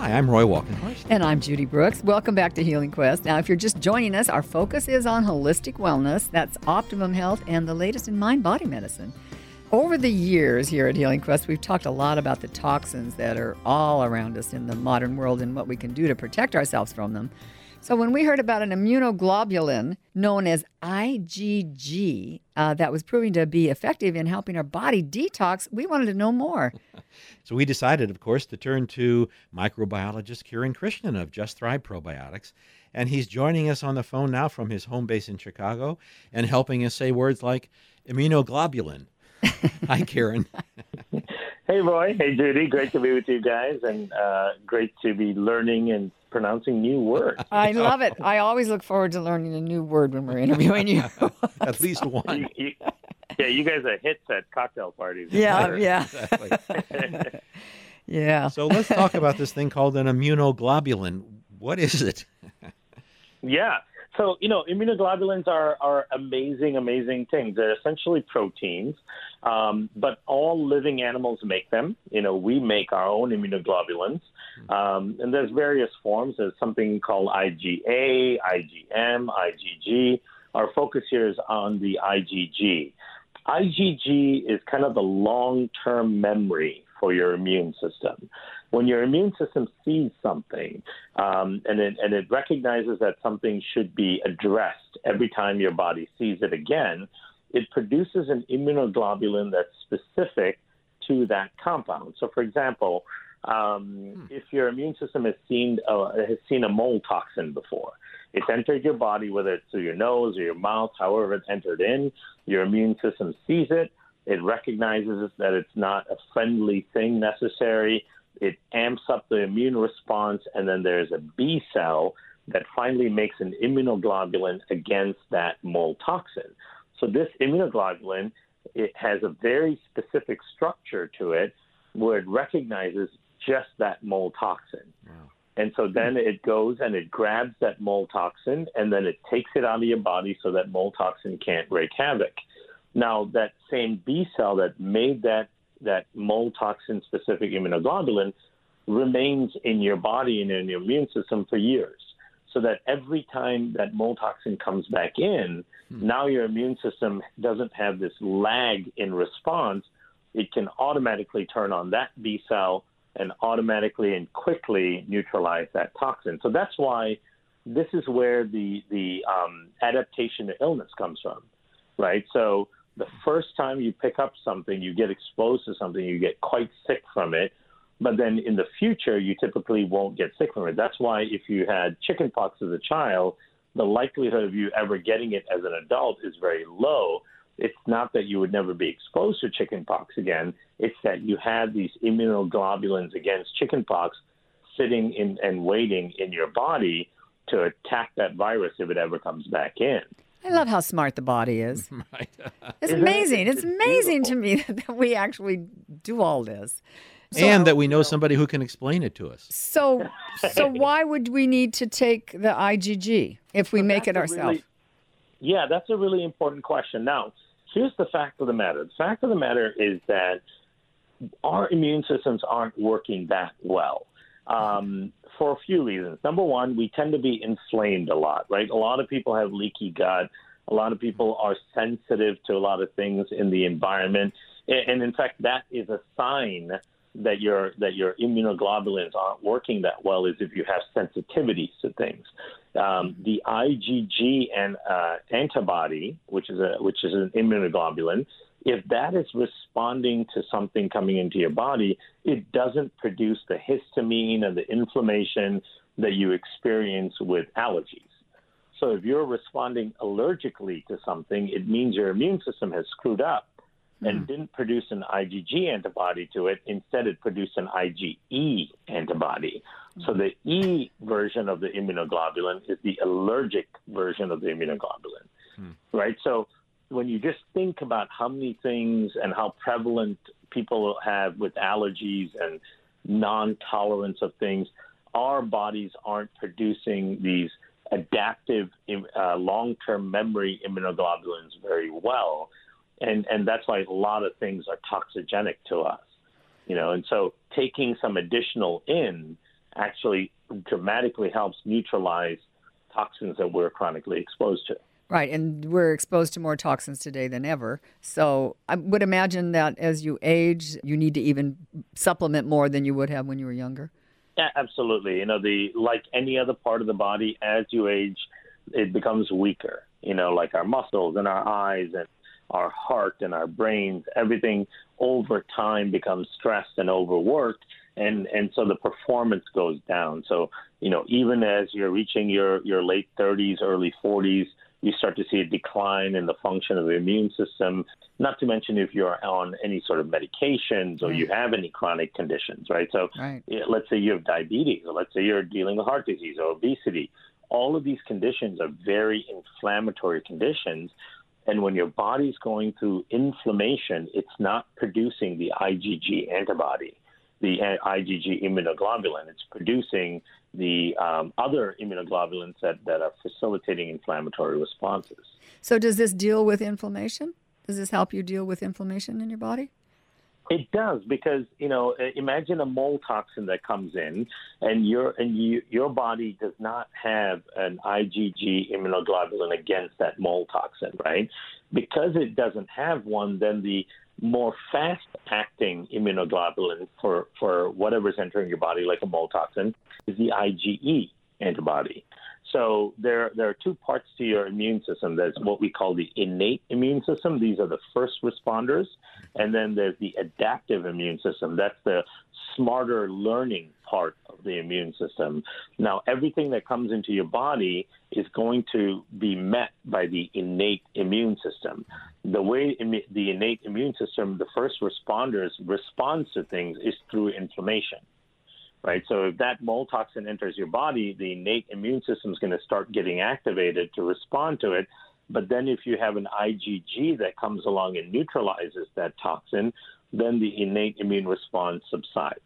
Hi, I'm Roy Walkenhorst. And I'm Judy Brooks. Welcome back to Healing Quest. Now, if you're just joining us, our focus is on holistic wellness. That's optimum health and the latest in mind body medicine. Over the years here at Healing Quest, we've talked a lot about the toxins that are all around us in the modern world and what we can do to protect ourselves from them. So, when we heard about an immunoglobulin known as IgG uh, that was proving to be effective in helping our body detox, we wanted to know more. So we decided, of course, to turn to microbiologist Kiran Krishnan of Just Thrive Probiotics. And he's joining us on the phone now from his home base in Chicago and helping us say words like immunoglobulin. Hi, Kiran. hey, Roy. Hey, Judy. Great to be with you guys and uh, great to be learning and pronouncing new words. I love it. I always look forward to learning a new word when we're interviewing you. At least one. You, you, yeah, you guys are hits at cocktail parties. Yeah, yeah. Exactly. yeah. So let's talk about this thing called an immunoglobulin. What is it? yeah. So, you know, immunoglobulins are, are amazing, amazing things. They're essentially proteins, um, but all living animals make them. You know, we make our own immunoglobulins, um, and there's various forms. There's something called IgA, IgM, IgG. Our focus here is on the IgG. IgG is kind of the long term memory for your immune system. When your immune system sees something um, and, it, and it recognizes that something should be addressed every time your body sees it again, it produces an immunoglobulin that's specific to that compound. So, for example, um, hmm. if your immune system has seen uh, has seen a mold toxin before, it's entered your body, whether it's through your nose or your mouth, however it's entered in. Your immune system sees it. It recognizes that it's not a friendly thing necessary. It amps up the immune response, and then there's a B cell that finally makes an immunoglobulin against that mold toxin. So this immunoglobulin it has a very specific structure to it where it recognizes just that mold toxin. Wow. And so then it goes and it grabs that mold toxin and then it takes it out of your body so that mold toxin can't wreak havoc. Now, that same B cell that made that, that mold toxin specific immunoglobulin remains in your body and in your immune system for years. So that every time that mold toxin comes back in, hmm. now your immune system doesn't have this lag in response. It can automatically turn on that B cell and automatically and quickly neutralize that toxin. So that's why this is where the the um, adaptation to illness comes from, right? So the first time you pick up something, you get exposed to something, you get quite sick from it. But then in the future, you typically won't get sick from it. That's why if you had chickenpox as a child, the likelihood of you ever getting it as an adult is very low it's not that you would never be exposed to chickenpox again. It's that you had these immunoglobulins against chickenpox sitting in and waiting in your body to attack that virus if it ever comes back in. I love how smart the body is. right. It's amazing. It's, it's amazing to me that we actually do all this. So, and that we know somebody who can explain it to us. So, so why would we need to take the IgG if we so make it ourselves? Really, yeah, that's a really important question. Now, here's the fact of the matter. The fact of the matter is that our immune systems aren't working that well um, for a few reasons. Number one, we tend to be inflamed a lot, right? A lot of people have leaky gut. A lot of people are sensitive to a lot of things in the environment, and in fact, that is a sign that your that your immunoglobulins aren't working that well is if you have sensitivities to things. Um, the IgG and uh, antibody, which is a which is an immunoglobulin, if that is responding to something coming into your body, it doesn't produce the histamine and the inflammation that you experience with allergies. So if you're responding allergically to something, it means your immune system has screwed up and mm. didn't produce an IgG antibody to it. Instead, it produced an IgE antibody. Mm. So the E version of the immunoglobulin is the allergic version of the immunoglobulin, mm. right? So when you just think about how many things and how prevalent people have with allergies and non-tolerance of things, our bodies aren't producing these adaptive uh, long-term memory immunoglobulins very well and and that's why a lot of things are toxigenic to us you know and so taking some additional in actually dramatically helps neutralize toxins that we're chronically exposed to. Right, and we're exposed to more toxins today than ever. So I would imagine that as you age, you need to even supplement more than you would have when you were younger. Yeah, absolutely. You know, the like any other part of the body, as you age, it becomes weaker. You know, like our muscles and our eyes and our heart and our brains, everything over time becomes stressed and overworked and and so the performance goes down. So you know, even as you're reaching your your late 30s, early 40s, you start to see a decline in the function of the immune system. Not to mention if you're on any sort of medications or right. you mm. have any chronic conditions, right? So right. let's say you have diabetes, or let's say you're dealing with heart disease or obesity. All of these conditions are very inflammatory conditions. And when your body's going through inflammation, it's not producing the IgG antibody the IgG immunoglobulin. It's producing the um, other immunoglobulins that, that are facilitating inflammatory responses. So, does this deal with inflammation? Does this help you deal with inflammation in your body? It does because you know imagine a mold toxin that comes in and your and you, your body does not have an IgG immunoglobulin against that mold toxin, right? Because it doesn't have one, then the more fast acting immunoglobulin for, for whatever's entering your body, like a mold toxin, is the IgE antibody. So there, there are two parts to your immune system. There's what we call the innate immune system. These are the first responders. And then there's the adaptive immune system. That's the smarter learning part of the immune system. Now, everything that comes into your body is going to be met by the innate immune system. The way the innate immune system, the first responders responds to things is through inflammation right? So if that mold toxin enters your body, the innate immune system is going to start getting activated to respond to it. But then if you have an IgG that comes along and neutralizes that toxin, then the innate immune response subsides.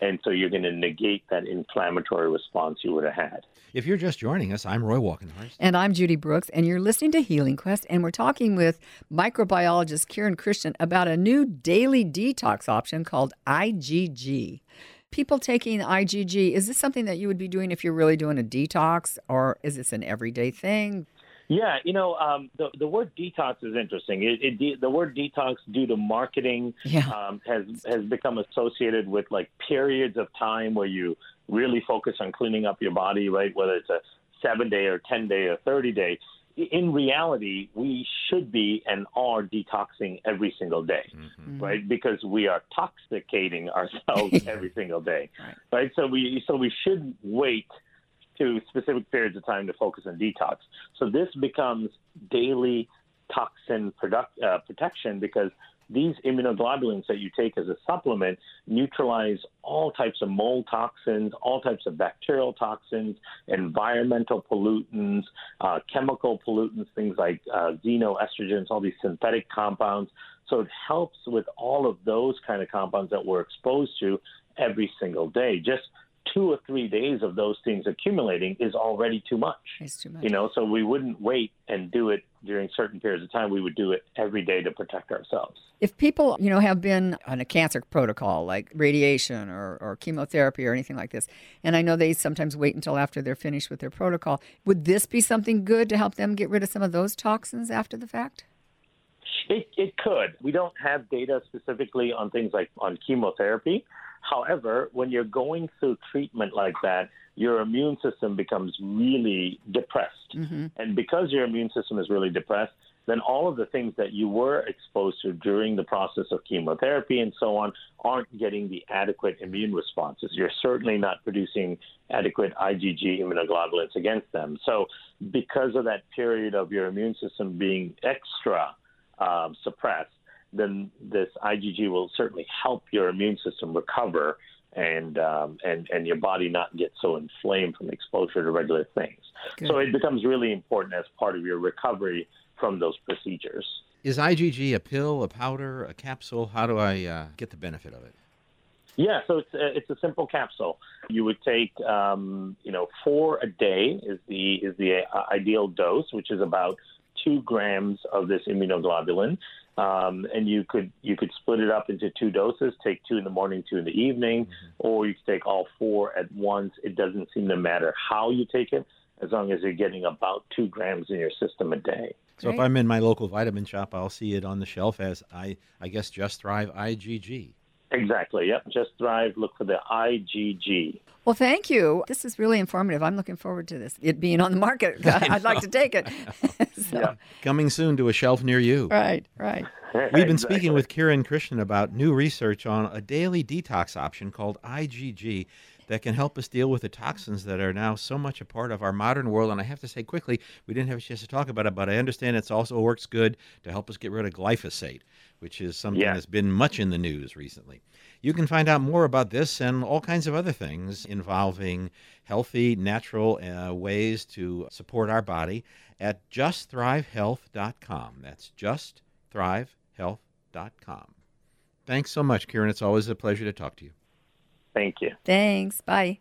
And so you're going to negate that inflammatory response you would have had. If you're just joining us, I'm Roy Walkenhorst. And I'm Judy Brooks, and you're listening to Healing Quest, and we're talking with microbiologist Kiran Krishnan about a new daily detox option called IgG people taking IgG, is this something that you would be doing if you're really doing a detox, or is this an everyday thing? Yeah, you know, um, the the word detox is interesting. It, it the word detox, due to marketing, yeah. um, has has become associated with like periods of time where you really focus on cleaning up your body, right? Whether it's a seven day or ten day or thirty day in reality, we should be and are detoxing every single day, mm-hmm. right? Because we are toxicating ourselves every single day, right. right? So we so we should wait to specific periods of time to focus on detox. So this becomes daily toxin product, uh, protection because these immunoglobulins that you take as a supplement neutralize all types of mold toxins, all types of bacterial toxins, environmental pollutants, uh, chemical pollutants, things like uh, xenoestrogens, all these synthetic compounds. So it helps with all of those kind of compounds that we're exposed to every single day. Just two or three days of those things accumulating is already too much. It's too much. You know, so we wouldn't wait and do it during certain periods of time. We would do it every day to protect ourselves. If people, you know, have been on a cancer protocol like radiation or, or chemotherapy or anything like this, and I know they sometimes wait until after they're finished with their protocol, would this be something good to help them get rid of some of those toxins after the fact? It, it could. We don't have data specifically on things like on chemotherapy. However, when you're going through treatment like that, your immune system becomes really depressed. Mm-hmm. And because your immune system is really depressed, then all of the things that you were exposed to during the process of chemotherapy and so on aren't getting the adequate immune responses. You're certainly not producing adequate IgG immunoglobulins against them. So, because of that period of your immune system being extra um, suppressed, then this IgG will certainly help your immune system recover and um, and and your body not get so inflamed from exposure to regular things. Good. So it becomes really important as part of your recovery from those procedures. Is IgG a pill, a powder, a capsule? How do I uh, get the benefit of it? Yeah, so it's a, it's a simple capsule. You would take, um, you know, four a day is the is the uh, ideal dose, which is about two grams of this immunoglobulin. Um, and you could you could split it up into two doses. Take two in the morning, two in the evening, mm-hmm. or you could take all four at once. It doesn't seem to matter how you take it, as long as you're getting about two grams in your system a day. So if I'm in my local vitamin shop, I'll see it on the shelf as I I guess Just Thrive IgG. Exactly. Yep. Just Thrive. Look for the IgG. Well, thank you. This is really informative. I'm looking forward to this. It being on the market, I'd like to take it. so. yeah. Coming soon to a shelf near you. Right. Right. We've been exactly. speaking with Kiran Krishnan about new research on a daily detox option called IgG that can help us deal with the toxins that are now so much a part of our modern world. And I have to say quickly, we didn't have a chance to talk about it, but I understand it also works good to help us get rid of glyphosate, which is something yeah. that's been much in the news recently. You can find out more about this and all kinds of other things involving healthy, natural uh, ways to support our body at justthrivehealth.com. That's justthrivehealth.com. Thanks so much, Kiran. It's always a pleasure to talk to you. Thank you. Thanks. Bye.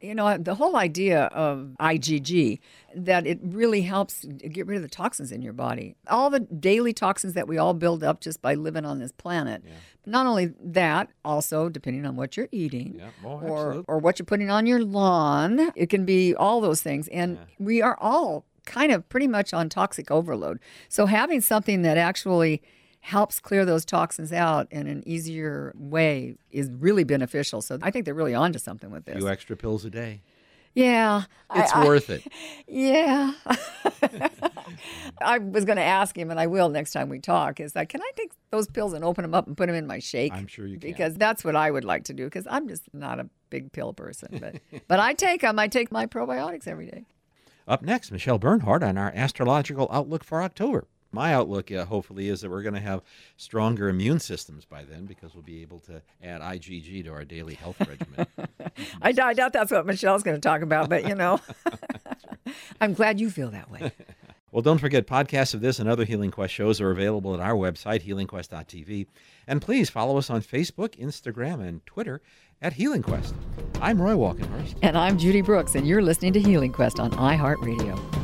You know, the whole idea of IgG, that it really helps get rid of the toxins in your body. All the daily toxins that we all build up just by living on this planet. Yeah. Not only that, also depending on what you're eating yeah. oh, or, or what you're putting on your lawn, it can be all those things. And yeah. we are all kind of pretty much on toxic overload. So having something that actually helps clear those toxins out in an easier way is really beneficial. So I think they're really onto something with this. A few extra pills a day. Yeah. It's I, worth I, it. Yeah. I was going to ask him, and I will next time we talk, is that can I take those pills and open them up and put them in my shake? I'm sure you can. Because that's what I would like to do, because I'm just not a big pill person. But, but I take them. I take my probiotics every day. Up next, Michelle Bernhardt on our astrological outlook for October my outlook, uh, hopefully, is that we're going to have stronger immune systems by then because we'll be able to add IgG to our daily health regimen. I, I doubt that's what Michelle's going to talk about, but you know, I'm glad you feel that way. Well, don't forget, podcasts of this and other Healing Quest shows are available at our website, healingquest.tv. And please follow us on Facebook, Instagram, and Twitter at Healing Quest. I'm Roy Walkenhorst. And I'm Judy Brooks, and you're listening to Healing Quest on iHeartRadio.